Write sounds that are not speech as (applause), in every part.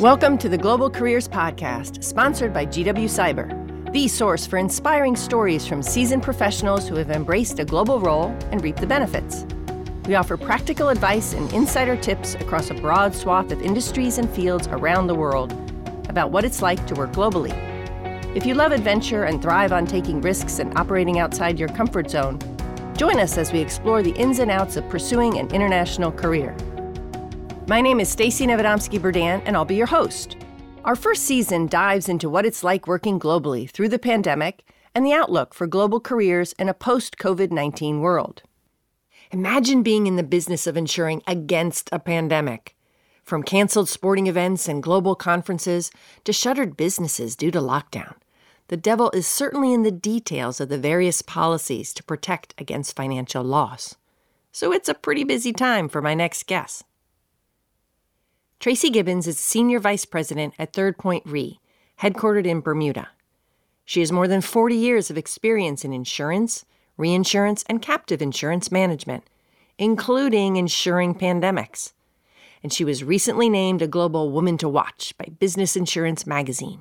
Welcome to the Global Careers Podcast, sponsored by GW CIBER, the source for inspiring stories from seasoned professionals who have embraced a global role and reap the benefits. We offer practical advice and insider tips across a broad swath of industries and fields around the world about what it's like to work globally. If you love adventure and thrive on taking risks and operating outside your comfort zone, join us as we explore the ins and outs of pursuing an international career. My name is Stacie Nevadomski Berdan, and I'll be your host. Our first season dives into what it's like working globally through the pandemic and the outlook for global careers in a post COVID 19 world. Imagine being in the business of insuring against a pandemic. From canceled sporting events and global conferences to shuttered businesses due to lockdown, the devil is certainly in the details of the various policies to protect against financial loss. So it's a pretty busy time for my next guest. Tracy Gibbons is Senior Vice President at Third Point Re, headquartered in Bermuda. She has more than 40 years of experience in insurance, reinsurance, and captive insurance management, including insuring pandemics. And she was recently named a Global Woman to Watch by Business Insurance Magazine.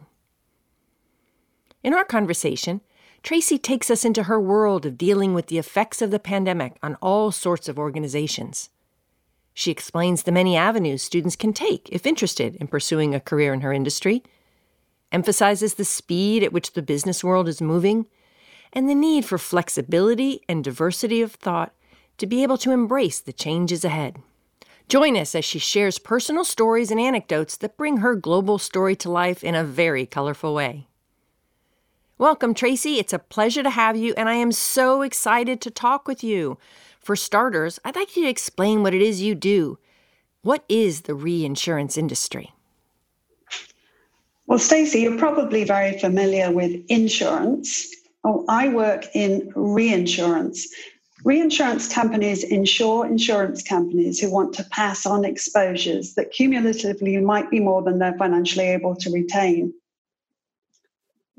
In our conversation, Tracy takes us into her world of dealing with the effects of the pandemic on all sorts of organizations. She explains the many avenues students can take if interested in pursuing a career in her industry, emphasizes the speed at which the business world is moving, and the need for flexibility and diversity of thought to be able to embrace the changes ahead. Join us as she shares personal stories and anecdotes that bring her global story to life in a very colorful way. Welcome, Tracy. It's a pleasure to have you, and I am so excited to talk with you. For starters, I'd like you to explain what it is you do. What is the reinsurance industry? Well, Stacie, you're probably very familiar with insurance. Oh, I work in reinsurance. Reinsurance companies insure insurance companies who want to pass on exposures that cumulatively might be more than they're financially able to retain.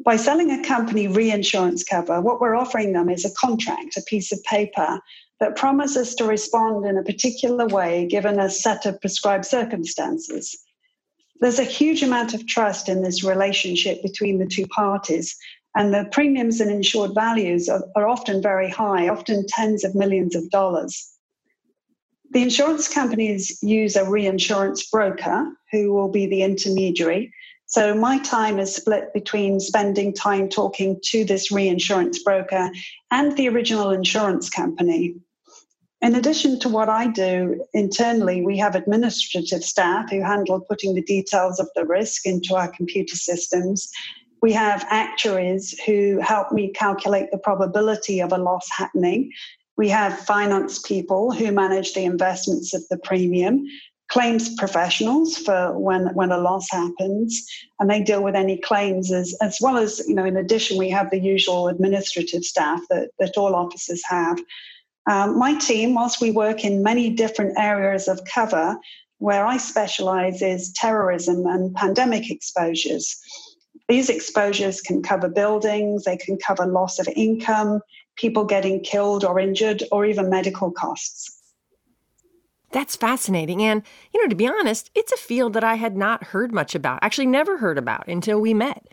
By selling a company reinsurance cover, what we're offering them is a contract, a piece of paper that promises to respond in a particular way given a set of prescribed circumstances. There's a huge amount of trust in this relationship between the two parties, and the premiums and insured values are, are often very high, often tens of millions of dollars. The insurance companies use a reinsurance broker who will be the intermediary. So my time is split between spending time talking to this reinsurance broker and the original insurance company. In addition to what I do internally, we have administrative staff who handle putting the details of the risk into our computer systems. We have actuaries who help me calculate the probability of a loss happening. We have finance people who manage the investments of the premium, claims professionals for when, when a loss happens, and they deal with any claims as, as well as, you know, in addition, we have the usual administrative staff that, that all offices have. Um, my team, whilst we work in many different areas of cover, where I specialize is terrorism and pandemic exposures. These exposures can cover buildings, they can cover loss of income, people getting killed or injured, or even medical costs. That's fascinating. And, you know, to be honest, it's a field that I had not heard much about, actually, never heard about until we met.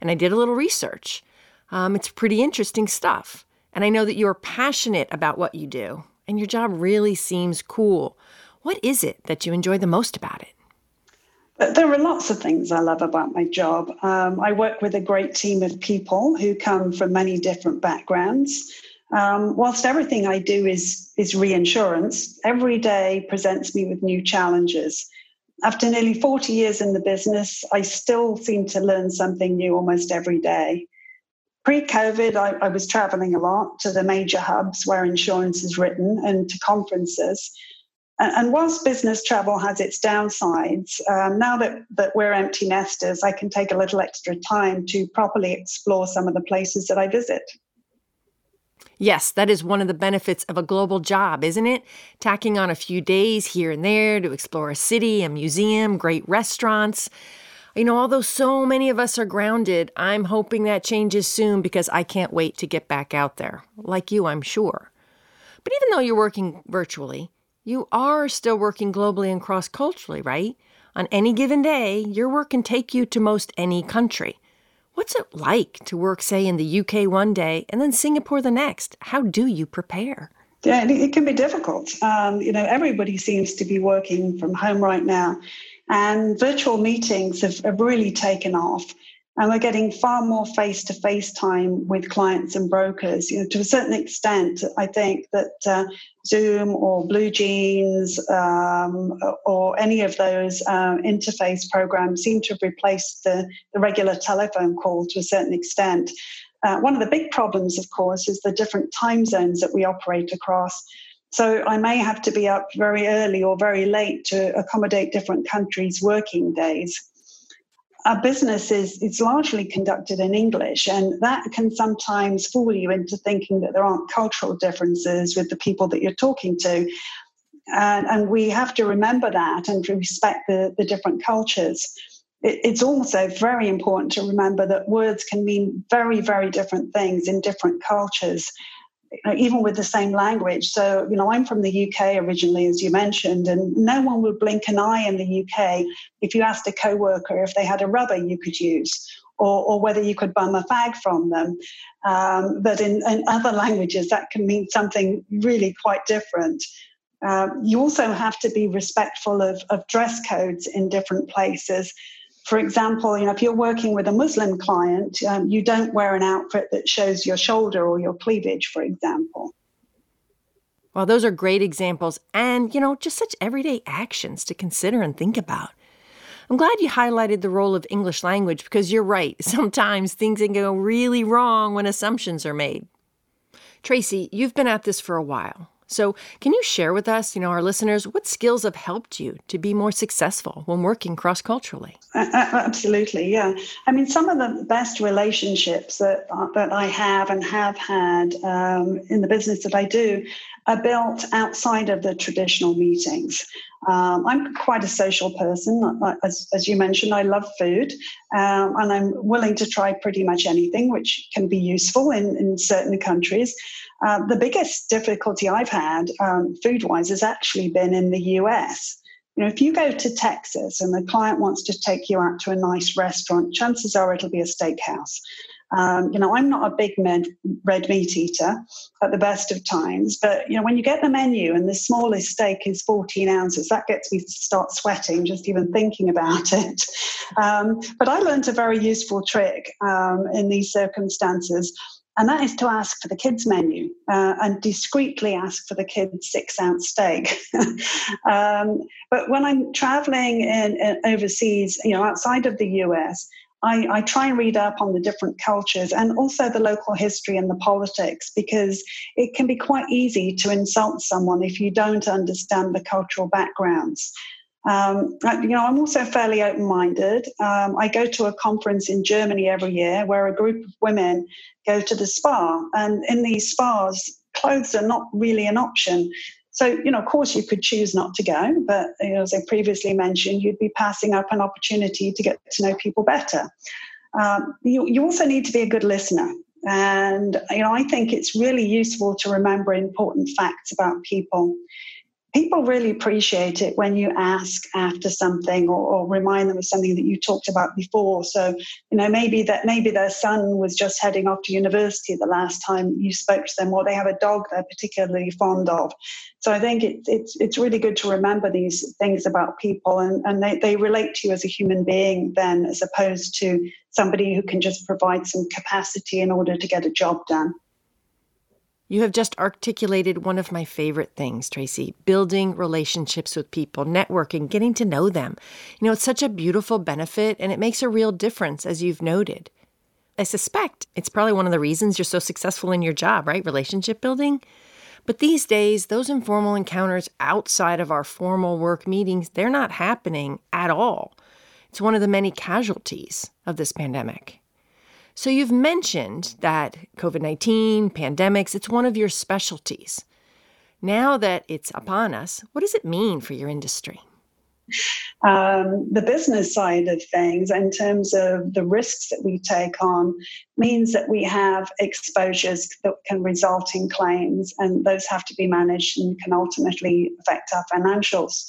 And I did a little research. Um, it's pretty interesting stuff. And I know that you're passionate about what you do, and your job really seems cool. What is it that you enjoy the most about it? There are lots of things I love about my job. Um, I work with a great team of people who come from many different backgrounds. Um, whilst everything I do is is reinsurance, every day presents me with new challenges. After nearly 40 years in the business, I still seem to learn something new almost every day. Pre COVID, I, I, was traveling a lot to the major hubs where insurance is written and to conferences. And, whilst business travel has its downsides, um, now that, that we're empty nesters, I can take a little extra time to properly explore some of the places that I visit. Yes, that is one of the benefits of a global job, isn't it? Tacking on a few days here and there to explore a city, a museum, great restaurants. You know, although so many of us are grounded, I'm hoping that changes soon because I can't wait to get back out there. Like you, I'm sure. But even though you're working virtually, You are still working globally and cross culturally, right? On any given day, your work can take you to most any country. What's it like to work, say, in the UK one day and then Singapore the next? How do you prepare? Yeah, it can be difficult. Um, you know, everybody seems to be working from home right now, and virtual meetings have, have really taken off and we're getting far more face-to-face time with clients and brokers. You know, to a certain extent, I think that uh, Zoom or BlueJeans um, or any of those uh, interface programs seem to have replaced the, the regular telephone call to a certain extent. Uh, one of the big problems, of course, is the different time zones that we operate across. So I may have to be up very early or very late to accommodate different countries' working days our business is it's largely conducted in English, and that can sometimes fool you into thinking that there aren't cultural differences with the people that you're talking to. And, and we have to remember that and respect the, the different cultures. It, it's also very important to remember that words can mean very, very different things in different cultures even with the same language. So, you know, I'm from the UK originally, as you mentioned, and no one would blink an eye in the UK if you asked a coworker if they had a rubber you could use. Or, or whether you could bum a fag from them. Um, but in, in, other languages, that can mean something really quite different. Um, you also have to be respectful of, of dress codes in different places for example, you know, if you're working with a Muslim client, um, you don't wear an outfit that shows your shoulder or your cleavage, for example. Well, those are great examples and, you know, just such everyday actions to consider and think about. I'm glad you highlighted the role of English language because you're right. (laughs) Sometimes things can go really wrong when assumptions are made. Tracy, you've been at this for a while. So, can you share with us, you know, our listeners, what skills have helped you to be more successful when working cross culturally? Absolutely, yeah. I mean, some of the best relationships that uh, that I have and have had um, in the business that I do are built outside of the traditional meetings. Um, I'm quite a social person. As, as you mentioned, I love food um, and I'm willing to try pretty much anything, which can be useful in, in certain countries. Uh, the biggest difficulty I've had um, food wise has actually been in the US. You know, if you go to Texas and the client wants to take you out to a nice restaurant, chances are it'll be a steakhouse. Um, you know, I'm not a big med, red meat eater at the best of times, but you know, when you get the menu and the smallest steak is 14 ounces, that gets me to start sweating just even thinking about (laughs) it. Um, but I learned a very useful trick um, in these circumstances and that is to ask for the kids' menu uh, and discreetly ask for the kids' six ounce steak. (laughs) um, but when I'm traveling in, in, overseas, you know, outside of the US, I, I, try and read up on the different cultures and also the local history and the politics because it can be quite easy to insult someone if you don't understand the cultural backgrounds. Um, you know, I'm also fairly open-minded. Um, I go to a conference in Germany every year where a group of women go to the spa, and in these spas, clothes are not really an option. So, you know, of course, you could choose not to go, but you know, as I previously mentioned, you'd be passing up an opportunity to get to know people better. Um, you, you also need to be a good listener. And, you know, I think it's really useful to remember important facts about people people really appreciate it when you ask after something or, or, remind them of something that you talked about before. So you know maybe that maybe their son was just heading off to university the last time you spoke to them or they have a dog they're particularly fond of. So i think it, it's it's really good to remember these things about people and, and they, they relate to you as a human being then as opposed to somebody who can just provide some capacity in order to get a job done you have just articulated one of my favorite things, Tracy building relationships with people, networking, getting to know them. You know, it's such a beautiful benefit and it makes a real difference, as you've noted. I suspect it's probably one of the reasons you're so successful in your job, right? Relationship building. But these days, those informal encounters outside of our formal work meetings, they're not happening at all. It's one of the many casualties of this pandemic. So you've mentioned that COVID 19, pandemics, it's one of your specialties. Now that it's upon us, what does it mean for your industry? Um, the business side of things, in terms of the risks that we take on, means that we have exposures that can result in claims, and those have to be managed and can ultimately affect our financials.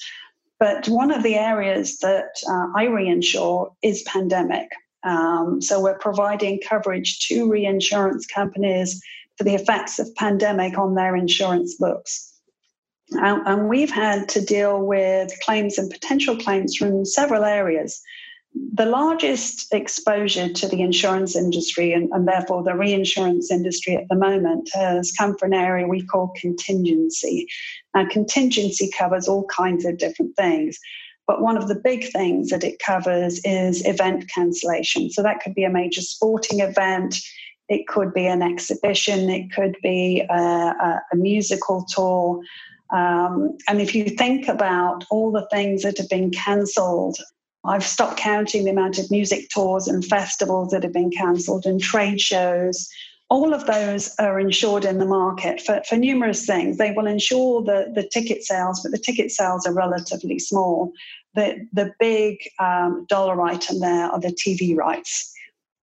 But one of the areas that uh, I reinsure is pandemic. Um, so we're providing coverage to reinsurance companies for the effects of pandemic on their insurance books. And, and we've had to deal with claims and potential claims from several areas. The largest exposure to the insurance industry and, and therefore the reinsurance industry at the moment has come from an area we call contingency. Now, contingency covers all kinds of different things. But one of the big things that it covers is event cancellation. So that could be a major sporting event, it could be an exhibition, it could be a, a, a musical tour. Um, and if you think about all the things that have been cancelled, I've stopped counting the amount of music tours and festivals that have been cancelled and trade shows. All of those are insured in the market for, for numerous things. They will insure the, the ticket sales, but the ticket sales are relatively small. The, the big um, dollar item there are the TV rights.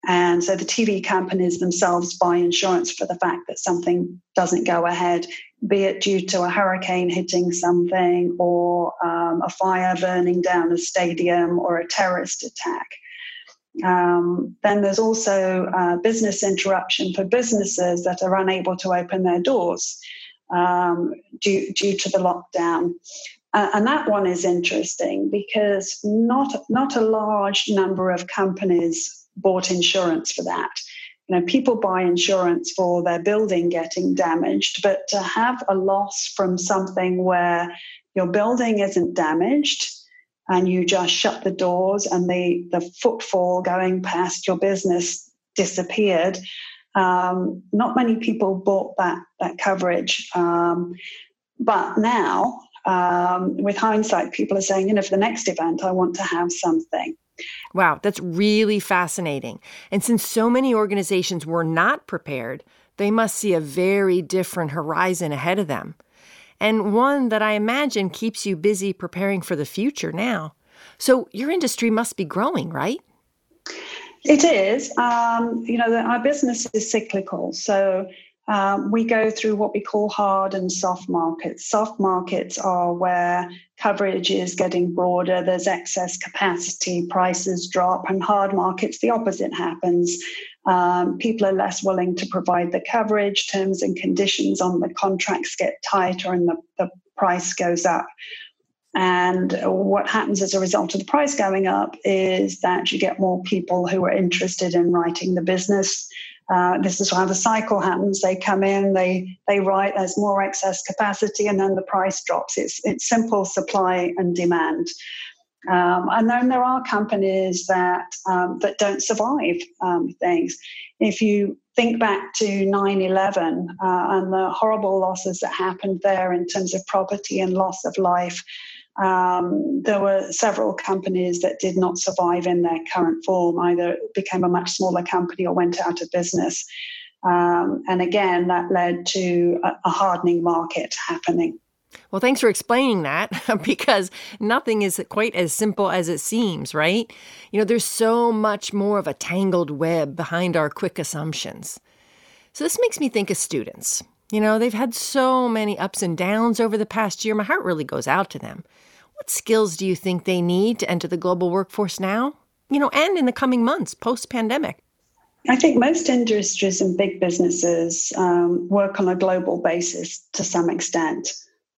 And so the TV companies themselves buy insurance for the fact that something doesn't go ahead, be it due to a hurricane hitting something or um, a fire burning down a stadium or a terrorist attack. Um, then there's also uh, business interruption for businesses that are unable to open their doors um, due, due to the lockdown. Uh, and that one is interesting because not, not a large number of companies bought insurance for that. You know, people buy insurance for their building getting damaged, but to have a loss from something where your building isn't damaged and you just shut the doors and the, the footfall going past your business disappeared, um, not many people bought that, that coverage. Um, but now, um, with hindsight, people are saying, you know, for the next event, I want to have something. Wow, that's really fascinating. And since so many organizations were not prepared, they must see a very different horizon ahead of them. And one that I imagine keeps you busy preparing for the future now. So your industry must be growing, right? It is. Um, you know, our business is cyclical. So um, we go through what we call hard and soft markets. Soft markets are where coverage is getting broader, there's excess capacity, prices drop, and hard markets, the opposite happens. Um, people are less willing to provide the coverage, terms and conditions on the contracts get tighter, and the, the price goes up. And what happens as a result of the price going up is that you get more people who are interested in writing the business. Uh, this is how the cycle happens. They come in, they they write. There's more excess capacity, and then the price drops. It's it's simple supply and demand. Um, and then there are companies that um, that don't survive um, things. If you think back to 9/11 uh, and the horrible losses that happened there in terms of property and loss of life, um, there were several companies that did not survive in their current form, either became a much smaller company or went out of business. Um, and again, that led to a, a hardening market happening. Well, thanks for explaining that (laughs) because nothing is quite as simple as it seems, right? You know, there's so much more of a tangled web behind our quick assumptions. So, this makes me think of students. You know, they've had so many ups and downs over the past year. My heart really goes out to them. What skills do you think they need to enter the global workforce now? You know, and in the coming months post pandemic? I think most industries and big businesses um, work on a global basis to some extent.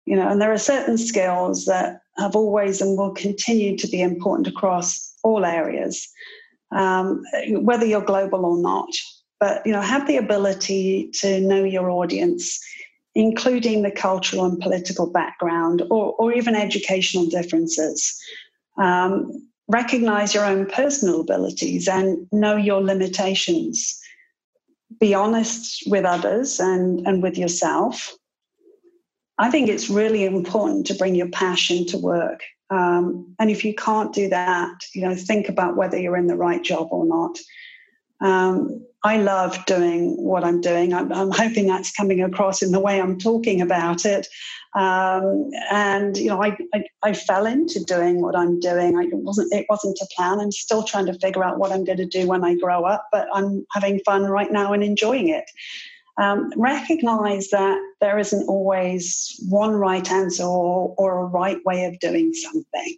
You know, and there are certain skills that have always and will continue to be important across all areas, um, whether you're global or not. But you know, have the ability to know your audience including the cultural and political background or, or even educational differences. Um, recognize your own personal abilities and know your limitations. Be honest with others and, and with yourself. I think it's really important to bring your passion to work. Um, and if you can't do that, you know, think about whether you're in the right job or not. Um, I love doing what I'm doing. I'm, I'm, hoping that's coming across in the way I'm talking about it. Um, and you know, I, I, I fell into doing what I'm doing. I wasn't it wasn't a plan. I'm still trying to figure out what I'm going to do when I grow up, but I'm having fun right now and enjoying it. Um, recognize that there isn't always one right answer or, or a right way of doing something.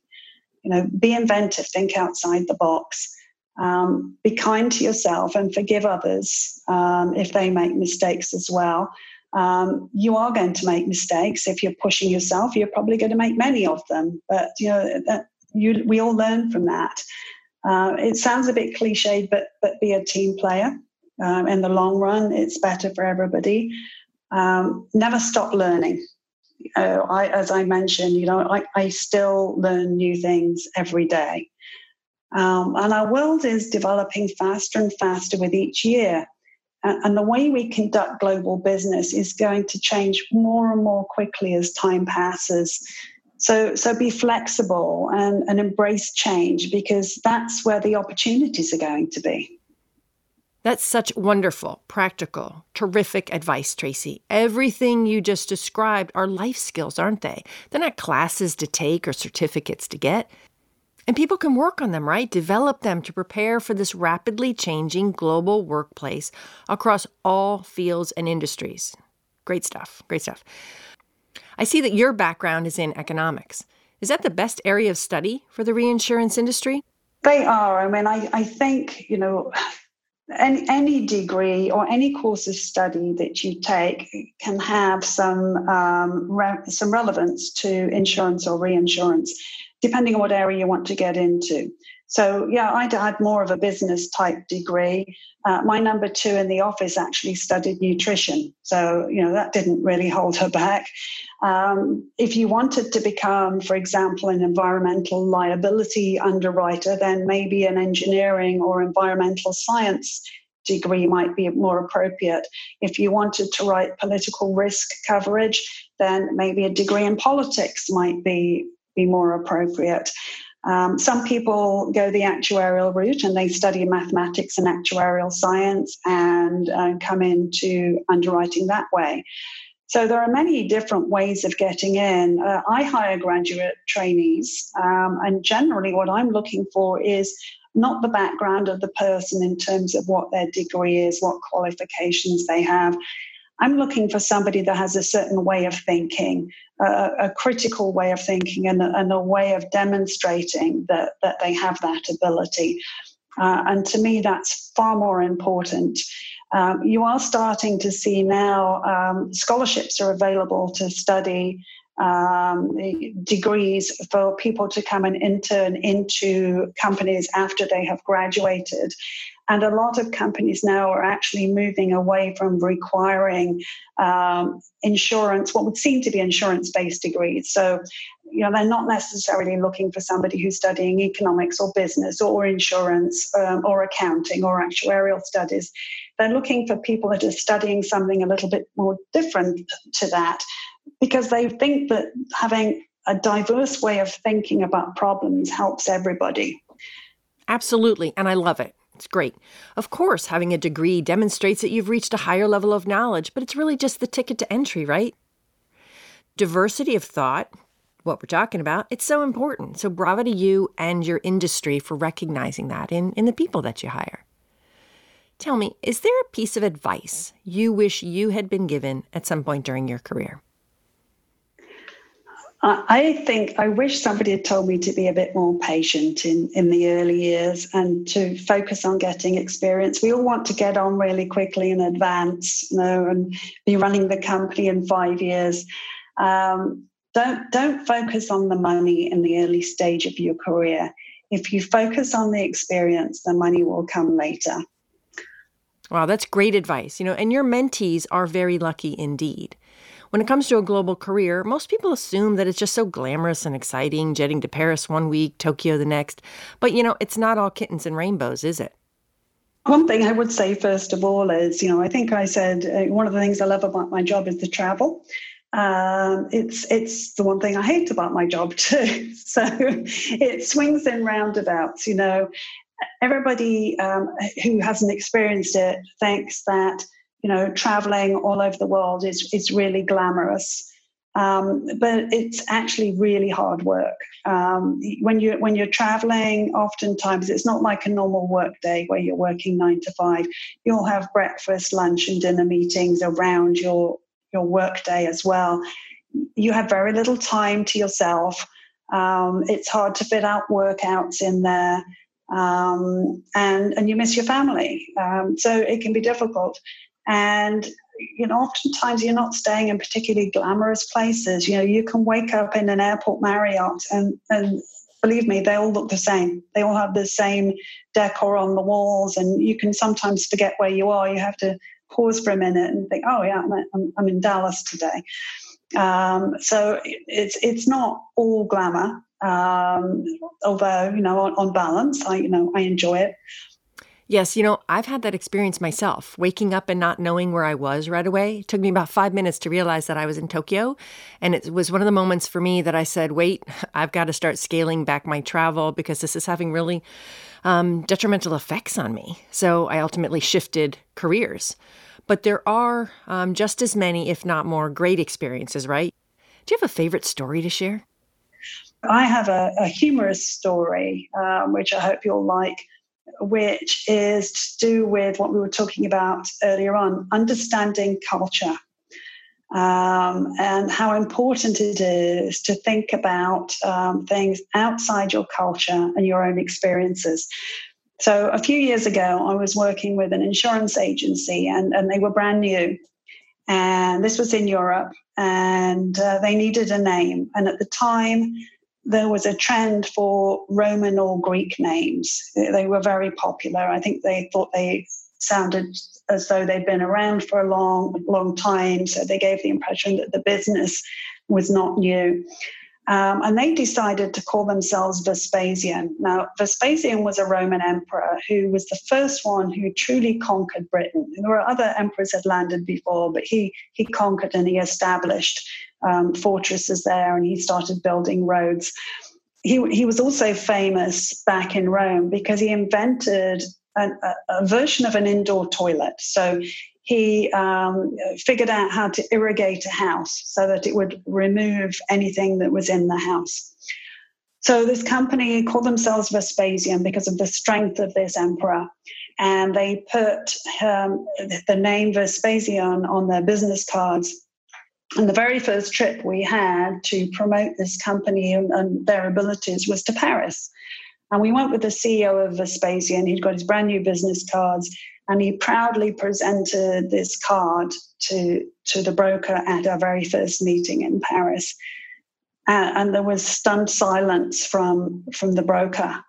You know, be inventive, think outside the box. Um, be kind to yourself and forgive others um, if they make mistakes as well. Um, you are going to make mistakes if you're pushing yourself. You're probably going to make many of them, but you know that you, we all learn from that. Uh, it sounds a bit cliched, but but be a team player. Um, in the long run, it's better for everybody. Um, never stop learning. Uh, I, as I mentioned, you know, I, I still learn new things every day. Um, and our world is developing faster and faster with each year. And the way we conduct global business is going to change more and more quickly as time passes. So, so be flexible and, and embrace change because that's where the opportunities are going to be. That's such wonderful, practical, terrific advice, Tracy. Everything you just described are life skills, aren't they? They're not classes to take or certificates to get. And people can work on them, right? Develop them to prepare for this rapidly changing global workplace across all fields and industries. Great stuff. Great stuff. I see that your background is in economics. Is that the best area of study for the reinsurance industry? They are. I mean, I, I think, you know, any, any degree or any course of study that you take can have some um, re- some relevance to insurance or reinsurance depending on what area you want to get into. So, yeah, I had more of a business type degree. Uh, my number two in the office actually studied nutrition. So, you know, that didn't really hold her back. Um, if you wanted to become, for example, an environmental liability underwriter, then maybe an engineering or environmental science degree might be more appropriate. If you wanted to write political risk coverage, then maybe a degree in politics might be be more appropriate. Um, some people go the actuarial route and they study mathematics and actuarial science and uh, come into underwriting that way. So there are many different ways of getting in. Uh, I hire graduate trainees, um, and generally, what I'm looking for is not the background of the person in terms of what their degree is, what qualifications they have. I'm looking for somebody that has a certain way of thinking, a, a critical way of thinking, and a, and a, way of demonstrating that, that they have that ability. Uh, and to me, that's far more important. Um, you are starting to see now um, scholarships are available to study um, degrees for people to come and intern into companies after they have graduated. And a lot of companies now are actually moving away from requiring um, insurance, what would seem to be insurance based degrees. So, you know, they're not necessarily looking for somebody who's studying economics or business or insurance um, or accounting or actuarial studies. They're looking for people that are studying something a little bit more different to that because they think that having a diverse way of thinking about problems helps everybody. Absolutely. And I love it. It's great. Of course, having a degree demonstrates that you've reached a higher level of knowledge, but it's really just the ticket to entry, right? Diversity of thought, what we're talking about, it's so important. So bravo to you and your industry for recognizing that in, in the people that you hire. Tell me, is there a piece of advice you wish you had been given at some point during your career? I think I wish somebody had told me to be a bit more patient in, in the early years and to focus on getting experience. We all want to get on really quickly in advance, you know, and be running the company in five years. Um, don't don't focus on the money in the early stage of your career. If you focus on the experience, the money will come later. Wow, that's great advice. You know, and your mentees are very lucky indeed. When it comes to a global career, most people assume that it's just so glamorous and exciting, jetting to Paris one week, Tokyo the next. But you know, it's not all kittens and rainbows, is it? One thing I would say, first of all, is you know, I think I said uh, one of the things I love about my job is the travel. Um, it's it's the one thing I hate about my job (laughs) too. so it swings in roundabouts. You know, everybody um, who hasn't experienced it thinks that you know, traveling all over the world is, is really glamorous. Um, but it's actually really hard work. Um, when you when you're traveling, oftentimes it's not like a normal work day where you're working nine to five. You'll have breakfast, lunch, and dinner meetings around your your work day as well. You have very little time to yourself. Um, it's hard to fit out workouts in there, um, and and you miss your family. Um, so it can be difficult. And you know, oftentimes you're not staying in particularly glamorous places. You know, you can wake up in an airport Marriott and, and believe me, they all look the same. They all have the same decor on the walls, and you can sometimes forget where you are. You have to pause for a minute and think, oh, yeah, I'm, I'm in Dallas today. Um, so it's it's not all glamour, um, although you know on, on balance, I you know I enjoy it. Yes, you know, I've had that experience myself. Waking up and not knowing where I was right away. It took me about five minutes to realize that I was in Tokyo. And it was one of the moments for me that I said, wait, (laughs) I've got to start scaling back my travel because this is having really um, detrimental effects on me. So I ultimately shifted careers. But there are um, just as many, if not more, great experiences, right? Do you have a favorite story to share? I have a, a humorous story, um, which I hope you'll like which is to do with what we were talking about earlier on understanding culture um, and how important it is to think about um, things outside your culture and your own experiences. So, a few years ago, I was working with an insurance agency and, and they were brand new. And this was in Europe, and uh, they needed a name. And at the time, there was a trend for Roman or Greek names. They were very popular. I think they thought they sounded as though they'd been around for a long, long time. So they gave the impression that the business was not new. Um, and they decided to call themselves Vespasian. Now, Vespasian was a Roman emperor who was the first one who truly conquered Britain. There were other emperors had landed before, but he he conquered and he established um, fortresses there and he started building roads. He, he was also famous back in Rome because he invented a, a version of an indoor toilet. So he um, figured out how to irrigate a house so that it would remove anything that was in the house. So this company called themselves Vespasian because of the strength of this emperor. And they put um, the name Vespasian on their business cards and the very first trip we had to promote this company and, and, their abilities was to Paris. And we went with the CEO of Vespasian. He'd got his brand new business cards, and he proudly presented this card to, to the broker at our very first meeting in Paris. And, and there was stunned silence from, from the broker.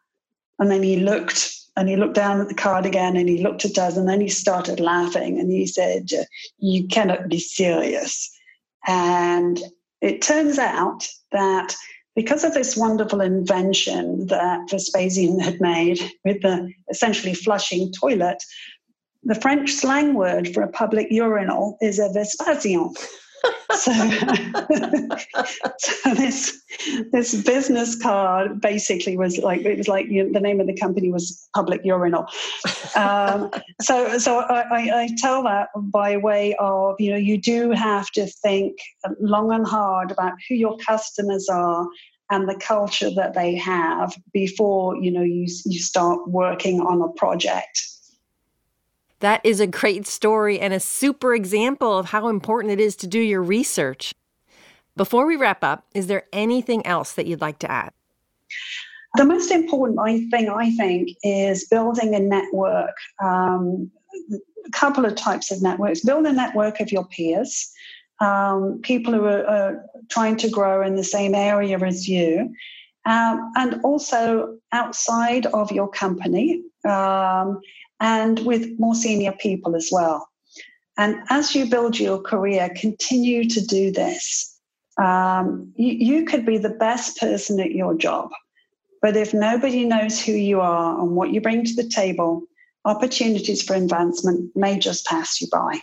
And then he looked and he looked down at the card again and he looked at us and then he started laughing and he said, You cannot be serious. And it turns out that because of this wonderful invention that Vespasian had made with the essentially flushing toilet, the French slang word for a public urinal is a Vespasian (laughs) so, so this this business card basically was like it was like you know, the name of the company was Public Urinal. Um, so so I, I tell that by way of you know you do have to think long and hard about who your customers are and the culture that they have before you know you you start working on a project. That is a great story and a super example of how important it is to do your research. Before we wrap up, is there anything else that you'd like to add? The most important thing I think is building a network. Um, a couple of types of networks. Build a network of your peers, um, people who are, are, trying to grow in the same area as you, um, and also outside of your company. Um, and with more senior people as well. And as you build your career, continue to do this. Um, you, you could be the best person at your job, but if nobody knows who you are and what you bring to the table, opportunities for advancement may just pass you by.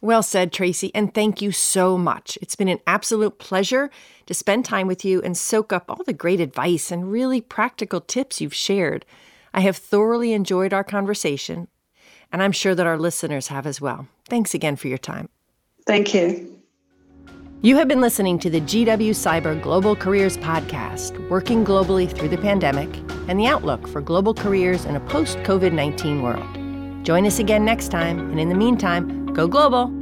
Well said, Tracy, and thank you so much. It's been an absolute pleasure to spend time with you and soak up all the great advice and really practical tips you've shared. I have thoroughly enjoyed our conversation, and I'm sure that our listeners have as well. Thanks again for your time. Thank you. You have been listening to the GW CIBER Global Careers Podcast, working globally through the pandemic and the outlook for global careers in a post COVID 19 world. Join us again next time, and in the meantime, go global.